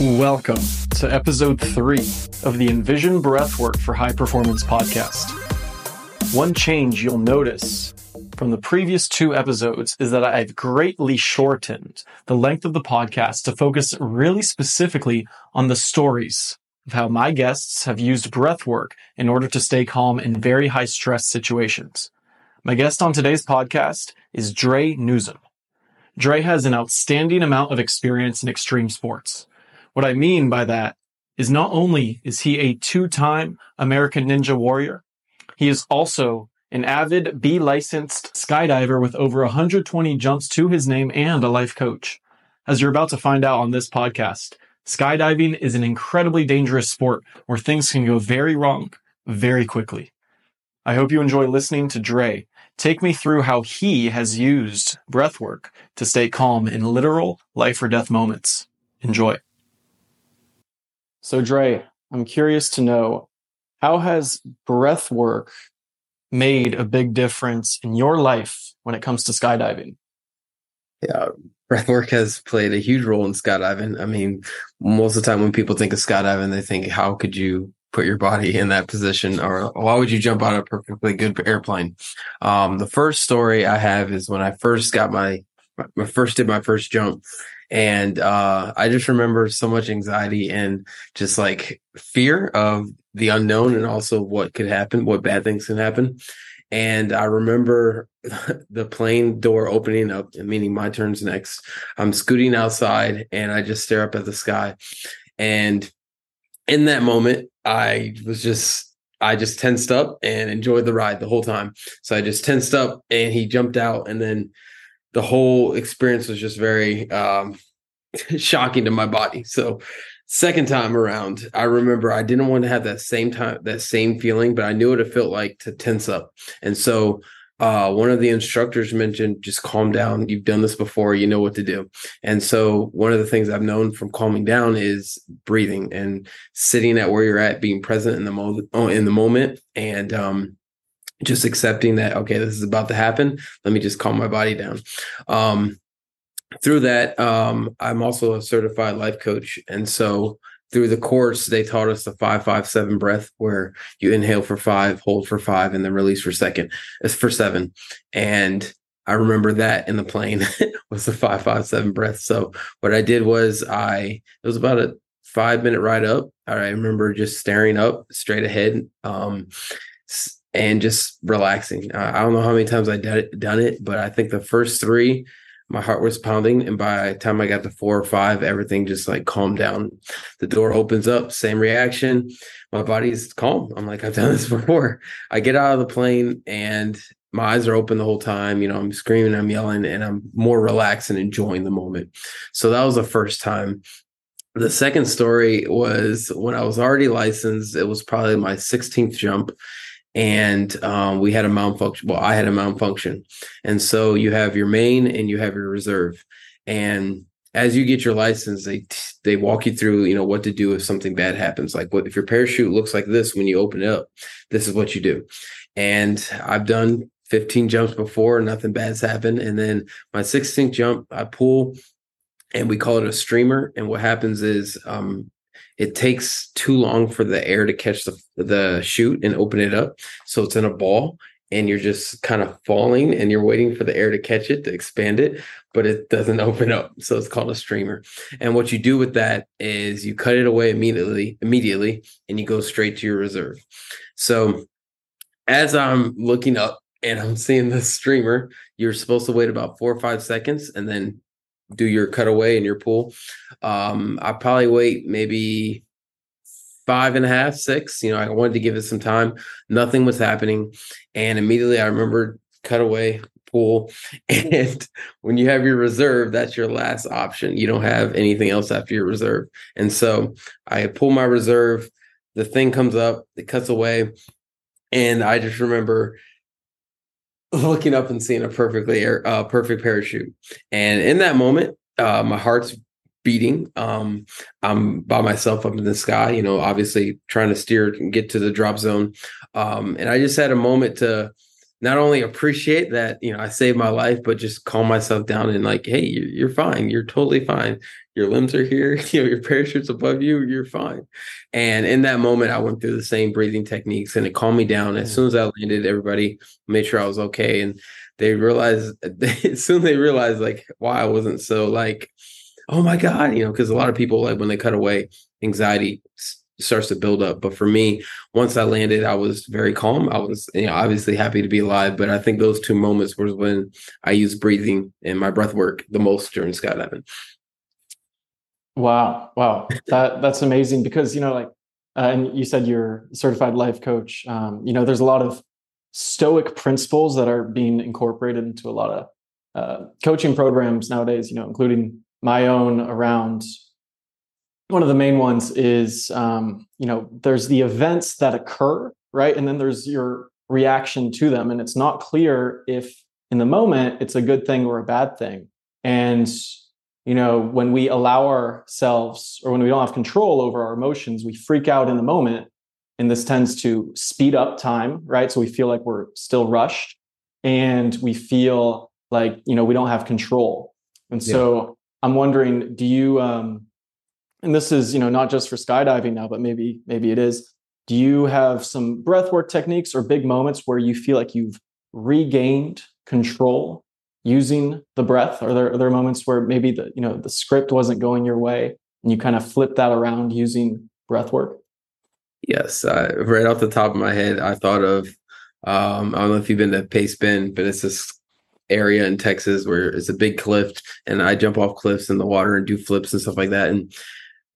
Welcome to episode three of the Envision Breathwork for High Performance podcast. One change you'll notice from the previous two episodes is that I've greatly shortened the length of the podcast to focus really specifically on the stories of how my guests have used breathwork in order to stay calm in very high stress situations. My guest on today's podcast is Dre Nuzum. Dre has an outstanding amount of experience in extreme sports. What I mean by that is not only is he a two-time American Ninja Warrior, he is also an avid B licensed skydiver with over 120 jumps to his name and a life coach. As you're about to find out on this podcast, skydiving is an incredibly dangerous sport where things can go very wrong very quickly. I hope you enjoy listening to Dre take me through how he has used breathwork to stay calm in literal life or death moments. Enjoy. So, Dre, I'm curious to know how has breath work made a big difference in your life when it comes to skydiving? Yeah, breath work has played a huge role in skydiving. I mean, most of the time when people think of skydiving, they think, how could you put your body in that position or why would you jump out of a perfectly good airplane? Um, the first story I have is when I first got my, my first did my first jump and uh, I just remember so much anxiety and just like fear of the unknown and also what could happen, what bad things can happen. And I remember the plane door opening up, meaning my turn's next. I'm scooting outside and I just stare up at the sky. And in that moment, I was just I just tensed up and enjoyed the ride the whole time. So I just tensed up and he jumped out and then the whole experience was just very um, shocking to my body. So second time around, I remember I didn't want to have that same time, that same feeling, but I knew what it felt like to tense up. And so uh, one of the instructors mentioned just calm down. You've done this before, you know what to do. And so one of the things I've known from calming down is breathing and sitting at where you're at, being present in the moment, in the moment, and um, just accepting that okay this is about to happen. Let me just calm my body down. Um, through that um, i'm also a certified life coach. And so through the course they taught us the five five seven breath where you inhale for five hold for five and then release for second it's for seven. And i remember that in the plane was the five five seven breath. So what i did was i it was about a five minute ride up. I remember just staring up straight ahead. Um, and just relaxing. Uh, I don't know how many times I did, done it, but I think the first three, my heart was pounding. And by the time I got to four or five, everything just like calmed down. The door opens up, same reaction. My body's calm. I'm like, I've done this before. I get out of the plane and my eyes are open the whole time. You know, I'm screaming, I'm yelling, and I'm more relaxed and enjoying the moment. So that was the first time. The second story was when I was already licensed. It was probably my 16th jump and um, we had a malfunction. Well, I had a malfunction, and so you have your main and you have your reserve, and as you get your license, they they walk you through, you know, what to do if something bad happens. Like, what if your parachute looks like this when you open it up? This is what you do. And I've done 15 jumps before, nothing bad's happened. And then my 16th jump, I pull, and we call it a streamer. And what happens is, um, it takes too long for the air to catch the the chute and open it up. So it's in a ball and you're just kind of falling and you're waiting for the air to catch it to expand it, but it doesn't open up. So it's called a streamer. And what you do with that is you cut it away immediately, immediately, and you go straight to your reserve. So as I'm looking up and I'm seeing the streamer, you're supposed to wait about four or five seconds and then do your cutaway in your pool. Um, I probably wait maybe five and a half, six. You know, I wanted to give it some time. Nothing was happening. And immediately I remember cutaway pool. And when you have your reserve, that's your last option. You don't have anything else after your reserve. And so I pull my reserve, the thing comes up, it cuts away. And I just remember looking up and seeing a perfectly uh, perfect parachute. And in that moment, uh, my heart's beating. Um, I'm by myself up in the sky, you know, obviously trying to steer and get to the drop zone. Um, and I just had a moment to not only appreciate that you know I saved my life, but just calm myself down and like, hey, you're, you're fine. You're totally fine. Your limbs are here. You know, your parachute's above you. You're fine. And in that moment, I went through the same breathing techniques, and it calmed me down. As mm. soon as I landed, everybody made sure I was okay, and they realized they soon they realized like why I wasn't so like, oh my god, you know, because a lot of people like when they cut away, anxiety starts to build up. But for me, once I landed, I was very calm. I was, you know, obviously happy to be alive. But I think those two moments was when I used breathing and my breath work the most during skydiving. Wow, wow, that that's amazing because you know, like, uh, and you said you're certified life coach. Um, you know, there's a lot of stoic principles that are being incorporated into a lot of uh, coaching programs nowadays. You know, including my own around one of the main ones is um, you know there's the events that occur right? And then there's your reaction to them. And it's not clear if in the moment it's a good thing or a bad thing. And you know when we allow ourselves or when we don't have control over our emotions we freak out in the moment. And this tends to speed up time right? So we feel like we're still rushed. And we feel like you know we don't have control. And so yeah. i'm wondering do you um and this is you know not just for skydiving now but maybe maybe it is. Do you have some breathwork techniques or big moments where you feel like you've regained control using the breath? Are there are there moments where maybe the you know the script wasn't going your way and you kind of flip that around using breathwork? Yes right off the top of my head i thought of um, i don't know if you've been to pace bend but it's this area in texas where it's a big cliff and i jump off cliffs in the water and do flips and stuff like that. And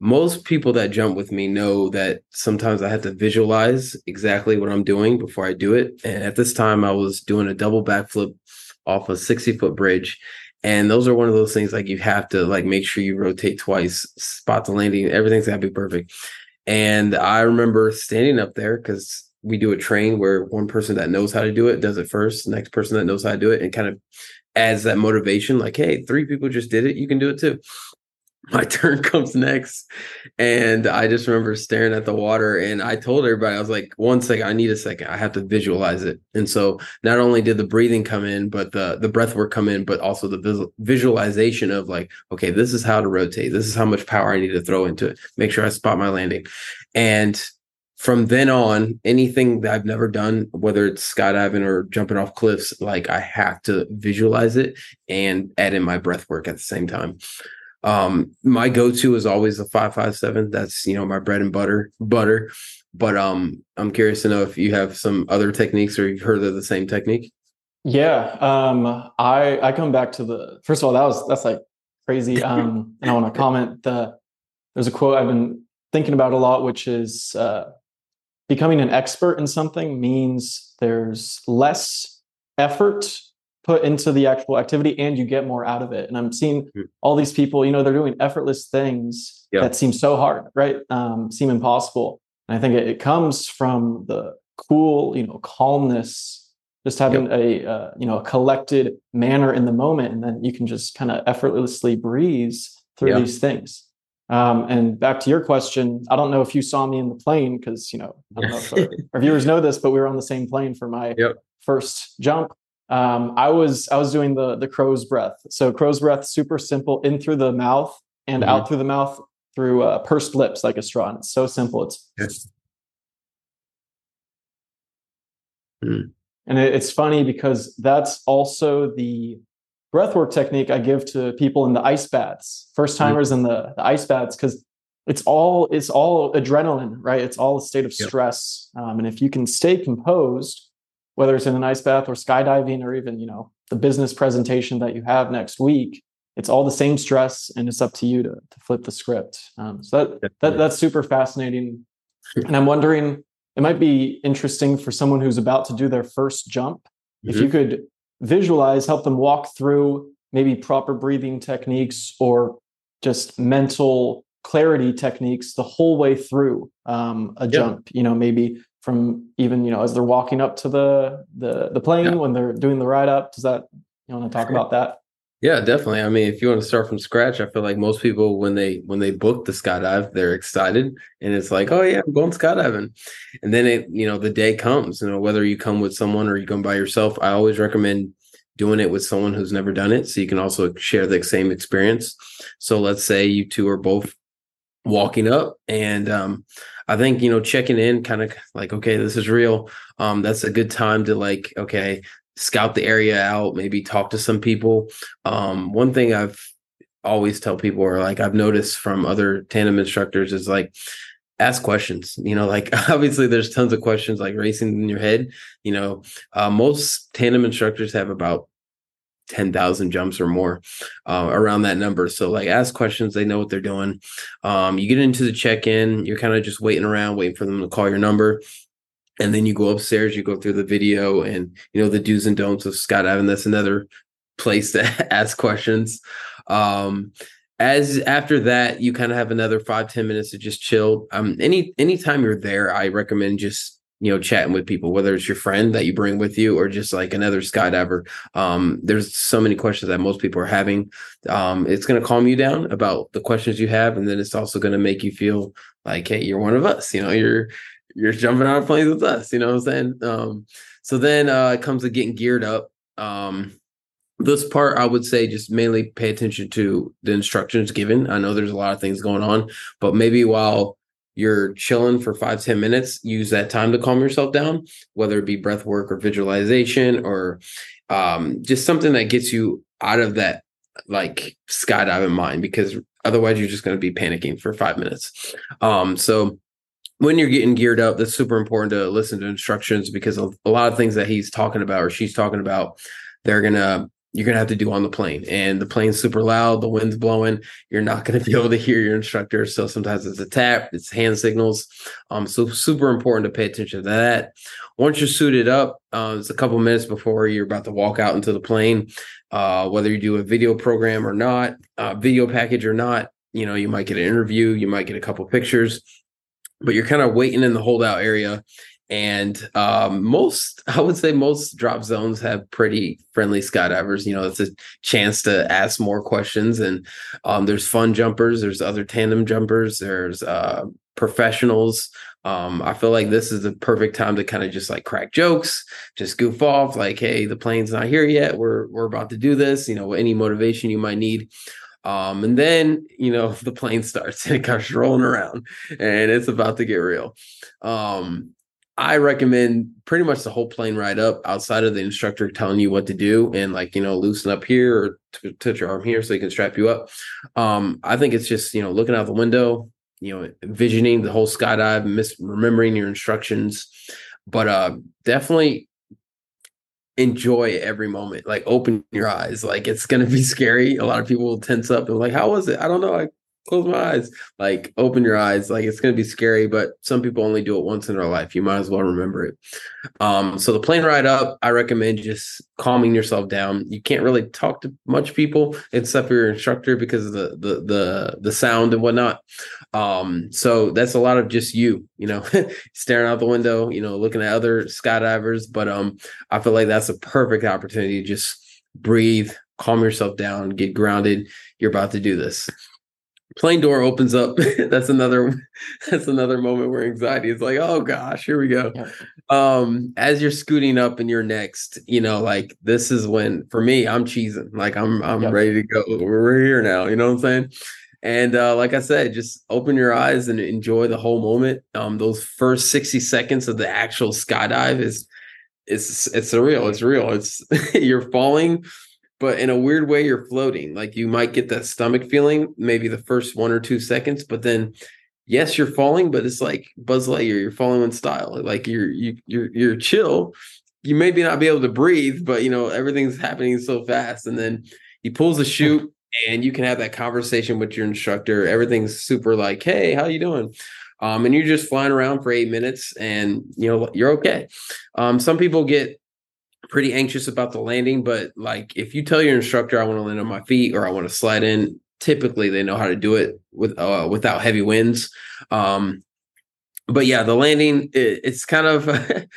most people that jump with me know that sometimes I have to visualize exactly what I'm doing before I do it. And at this time, I was doing a double backflip off a 60 foot bridge. And those are one of those things like you have to like make sure you rotate twice, spot the landing, everything's gotta be perfect. And I remember standing up there because we do a train where one person that knows how to do it does it first, next person that knows how to do it, and kind of adds that motivation like, hey, three people just did it, you can do it too my turn comes next. And i just remember staring at the water and i told everybody i was like one second i need a second. I have to visualize it. And so not only did the breathing come in but the the breath work come in but also the visual, visualization of like okay this is how to rotate. This is how much power i need to throw into it. Make sure i spot my landing. And from then on anything that i've never done whether it's skydiving or jumping off cliffs like i have to visualize it and add in my breath work at the same time um, my go-to is always the five five seven. That's you know my bread and butter butter. But um, I'm curious to know if you have some other techniques or you've heard of the same technique. Yeah, um, I I come back to the first of all that was that's like crazy. Um, and I want to comment the there's a quote I've been thinking about a lot, which is uh, becoming an expert in something means there's less effort put into the actual activity and you get more out of it. And I'm seeing mm-hmm. all these people, you know, they're doing effortless things yeah. that seem so hard, right? Um, seem impossible. And I think it, it, comes from the cool, you know, calmness, just having yep. a, uh, you know, a collected manner in the moment. And then you can just kind of effortlessly breeze through yeah. these things. Um, and back to your question, I don't know if you saw me in the plane because, you know, I don't know if our, our, viewers know this, but we were on the same plane for my yep. first jump um, I was I was doing the the crow's breath. So crow's breath, super simple, in through the mouth and mm-hmm. out through the mouth through uh, pursed lips like a straw. And it's so simple. It's yes. mm. and it, it's funny because that's also the breathwork technique I give to people in the ice baths, first mm. timers mm. in the, the ice baths, because it's all it's all adrenaline, right? It's all a state of yep. stress, um, and if you can stay composed whether it's in an ice bath or skydiving or even you know the business presentation that you have next week it's all the same stress and it's up to you to, to flip the script. Um, so that, that that's super fascinating. And i'm wondering it might be interesting for someone who's about to do their first jump mm-hmm. if you could visualize help them walk through maybe proper breathing techniques or just mental clarity techniques the whole way through um, a jump you know maybe from even you know as they're walking up to the the the plane yeah. when they're doing the ride up does that you want to talk about that Yeah, definitely. I mean, if you want to start from scratch, I feel like most people when they when they book the skydive, they're excited and it's like, oh yeah, I'm going skydiving. And then it, you know, the day comes, you know, whether you come with someone or you come by yourself, I always recommend doing it with someone who's never done it so you can also share the same experience. So let's say you two are both walking up and um I think you know checking in kind of like okay this is real um that's a good time to like okay scout the area out, maybe talk to some people. Um, one thing I've always tell people or like I've noticed from other tandem instructors is like ask questions you know like obviously there's tons of questions like racing in your head you know uh, most tandem instructors have about 10,000 jumps or more uh, around that number. So like ask questions, they know what they're doing. Um, you get into the check-in, you're kind of just waiting around, waiting for them to call your number and then you go upstairs you go through the video and you know the do's and don'ts of skydiving that's another place to ask questions um as after that you kind of have another five ten minutes to just chill um any anytime you're there i recommend just you know chatting with people whether it's your friend that you bring with you or just like another skydiver um there's so many questions that most people are having um it's going to calm you down about the questions you have and then it's also going to make you feel like hey you're one of us you know you're you're jumping out of planes with us. You know what I'm saying? Um, so then uh, it comes to getting geared up. Um, this part, I would say, just mainly pay attention to the instructions given. I know there's a lot of things going on, but maybe while you're chilling for five ten minutes, use that time to calm yourself down, whether it be breath work or visualization or um, just something that gets you out of that like skydiving mind because otherwise you're just going to be panicking for five minutes. Um, so when you're getting geared up, that's super important to listen to instructions because a, lot of things that he's talking about or she's talking about, they're gonna you're gonna have to do on the plane. And the plane's super loud, the wind's blowing, you're not gonna be able to hear your instructor. So sometimes it's a tap, it's hand signals. Um, so super important to pay attention to that. Once you're suited up, uh, it's a couple minutes before you're about to walk out into the plane. Uh, whether you do a video program or not, uh, video package or not, you know, you might get an interview, you might get a couple pictures but you're kind of waiting in the holdout area. And um, most, I would say, most drop zones have pretty friendly skydivers. You know, it's a chance to ask more questions. And um, there's fun jumpers, there's other tandem jumpers, there's uh, professionals. Um, I feel like this is the perfect time to kind of just like crack jokes, just goof off, like, hey, the plane's not here yet. We're we're about to do this. You know, any motivation you might need. Um, and then, you know, the plane starts and it comes rolling around and it's about to get real. Um, I recommend pretty much the whole plane ride up outside of the instructor telling you what to do and like, you know, loosen up here or t- touch your arm here so he can strap you up. Um, I think it's just, you know, looking out the window, you know, envisioning the whole skydive, mis- remembering your instructions. But uh, definitely enjoy every moment. Like open your eyes. Like it's gonna be scary. A lot of people will tense up and like, how was it? I don't know. I close my eyes. Like open your eyes. Like it's gonna be scary, but some people only do it once in their life. You might as well remember it. Um, so the plane ride up, I recommend just calming yourself down. You can't really talk to much people except for your instructor because of the the the the sound and whatnot. Um, so that's a lot of just you, you know, staring out the window, you know, looking at other skydivers. But um, I feel like that's a perfect opportunity to just breathe, calm yourself down, get grounded. You're about to do this plane door opens up that's another that's another moment where anxiety is like oh gosh here we go um as you're scooting up and you're next you know like this is when for me i'm cheesing like i'm i'm ready to go we're here now you know what i'm saying and uh, like I said, just open your eyes and enjoy the whole moment. Um, those first 60 seconds of the actual skydive is it's it's surreal. It's real. It's you're falling but in a weird way you're floating. Like you might get that stomach feeling maybe the first one or two seconds but then yes you're falling but it's like buzz lightyear you're falling in style. Like you're you, you're you're chill. You maybe not be able to breathe but you know everything's happening so fast and then he pulls the chute and you can have that conversation with your instructor. Everything's super like hey how you doing? Um, and you're just flying around for eight minutes and you know you're okay. Um, some people get pretty anxious about the landing, but like if you tell your instructor I want to land on my feet or I want to slide in, typically they know how to do it with uh, without heavy winds. Um, but yeah, the landing it, it's kind of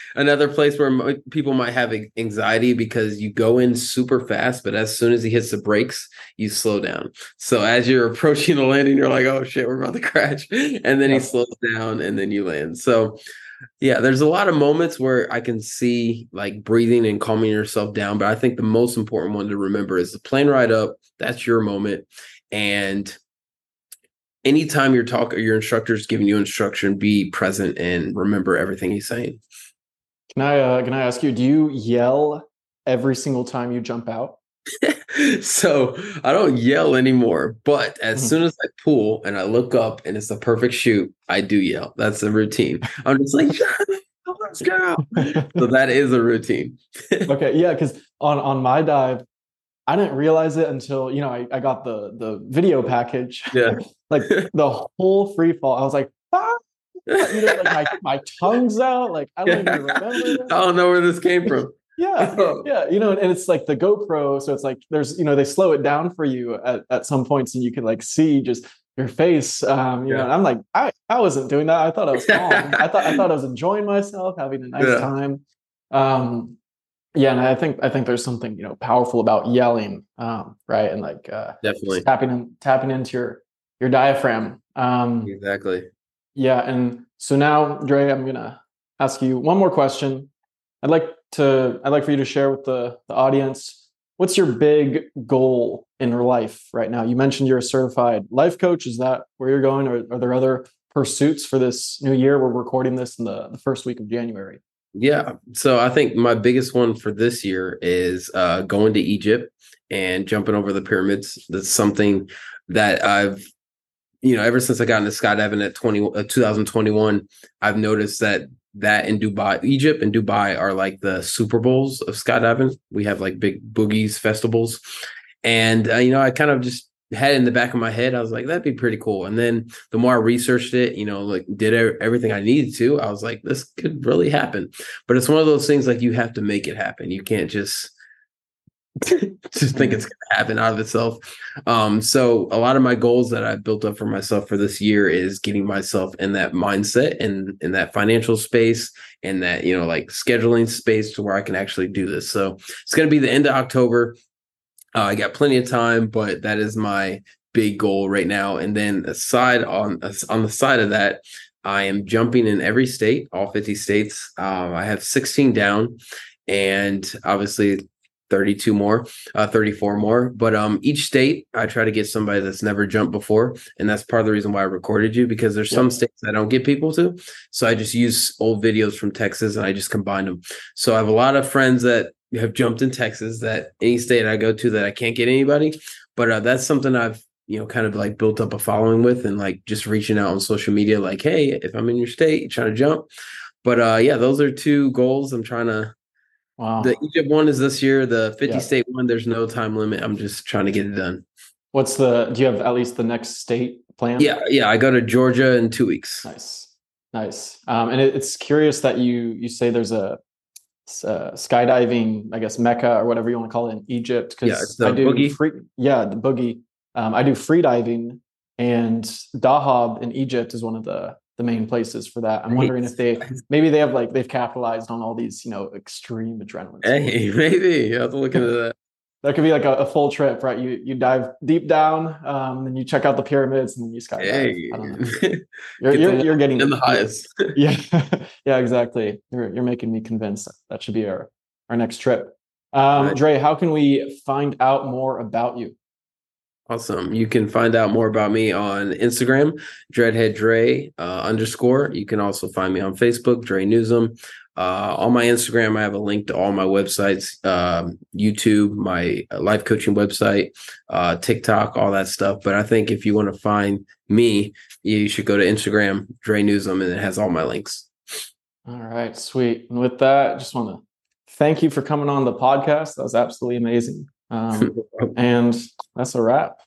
another place where m- people might have anxiety because you go in super fast, but as soon as he hits the brakes, you slow down. So as you're approaching the landing, you're like, "Oh shit, we're about to crash," and then he slows down, and then you land. So yeah, there's a lot of moments where I can see like breathing and calming yourself down, but I think the most important one to remember is the plane ride up. That's your moment, and anytime you're talking, your instructor's giving you instruction, be present and remember everything he's saying. Can I uh, can I ask you? Do you yell every single time you jump out? so I don't yell anymore, but as mm-hmm. soon as I pull and I look up and it's the perfect chute, I do yell. That's the routine. I'm just like, let's go. so that is a routine. okay, yeah, because on on my dive, I didn't realize it until you know I, I got the the video package. Yeah, like the whole free fall. I was like, ah! you know, like my, my tongue's out. Like I don't even remember. I don't know where this came from. Yeah, yeah, you know, and it's like the GoPro, so it's like there's you know they slow it down for you at, at some points, and you can like see just your face. Um, you yeah. know, I'm like, I, I wasn't doing that. I thought I was calm. I thought I thought I was enjoying myself, having a nice yeah. time. Um, yeah and i think i think there's something you know powerful about yelling um, right and like uh, definitely tapping in, tapping into your your diaphragm um, exactly yeah and so now dre i'm gonna ask you one more question i'd like to i'd like for you to share with the the audience what's your big goal in your life right now? You mentioned you're a certified life coach. Is that where you're going? Or are there other pursuits for this new year? We're recording this in the, the first week of january. Yeah. So I think my biggest one for this year is uh, going to Egypt and jumping over the pyramids. That's something that I've, you know, ever since I got into skydiving at 20, uh, 2021, I've noticed that that in Dubai, Egypt and Dubai are like the Super Bowls of skydiving. We have like big boogies festivals. And, uh, you know, I kind of just had in the back of my head. I was like, that'd be pretty cool. And then the more I researched it, you know, like did everything I needed to, I was like, this could really happen. But it's one of those things like you have to make it happen. You can't just just think it's gonna happen out of itself. Um, so a lot of my goals that I built up for myself for this year is getting myself in that mindset and in that financial space and that, you know, like scheduling space to where I can actually do this. So it's gonna be the end of October. Uh, I got plenty of time, but that is my big goal right now. And then aside on on the side of that, I am jumping in every state, all 50 states. Um, I have 16 down, and obviously 32 more, uh, 34 more. But um, each state, I try to get somebody that's never jumped before, and that's part of the reason why I recorded you because there's some states I don't get people to, so I just use old videos from Texas and I just combine them. So I have a lot of friends that have jumped in Texas that any state I go to that I can't get anybody. But uh, that's something I've you know kind of like built up a following with and like just reaching out on social media like hey if I'm in your state you trying to jump. But uh yeah, those are two goals I'm trying to Wow. The Egypt one is this year. The 50 yeah. state one, there's no time limit. I'm just trying to get it done. What's the do you have at least the next state plan? Yeah, yeah. I go to Georgia in two weeks. Nice. Nice. Um, and it, it's curious that you you say there's a uh, skydiving, I guess Mecca or whatever you want to call it in Egypt. Because yeah, I do boogie. Free, yeah, the boogie. Um, I do free diving, and Dahab in Egypt is one of the the main places for that. I'm wondering if they maybe they have like they've capitalized on all these you know extreme adrenaline. Hey, maybe you have to look into that that could be like a, a, full trip, right? You you dive deep down, um, and you check out the pyramids, and then you skydive. Hey. You're, you're, you're, getting in the highest. yeah, yeah, exactly. You're you're making me convinced that, that should be our our next trip. Um, right. Dre, how can we find out more about you? Awesome. You can find out more about me on Instagram, Dreadhead Dre uh, underscore. You can also find me on Facebook, Dre Nuzum. Uh, on my Instagram, I have a link to all my websites, um, YouTube, my uh, life coaching website, uh, TikTok, all that stuff. But I think if you want to find me, you should go to Instagram, Dre Nuzum, and it has all my links. All right, sweet. And with that, just want to thank you for coming on the podcast. That was absolutely amazing. Um, and that's a wrap.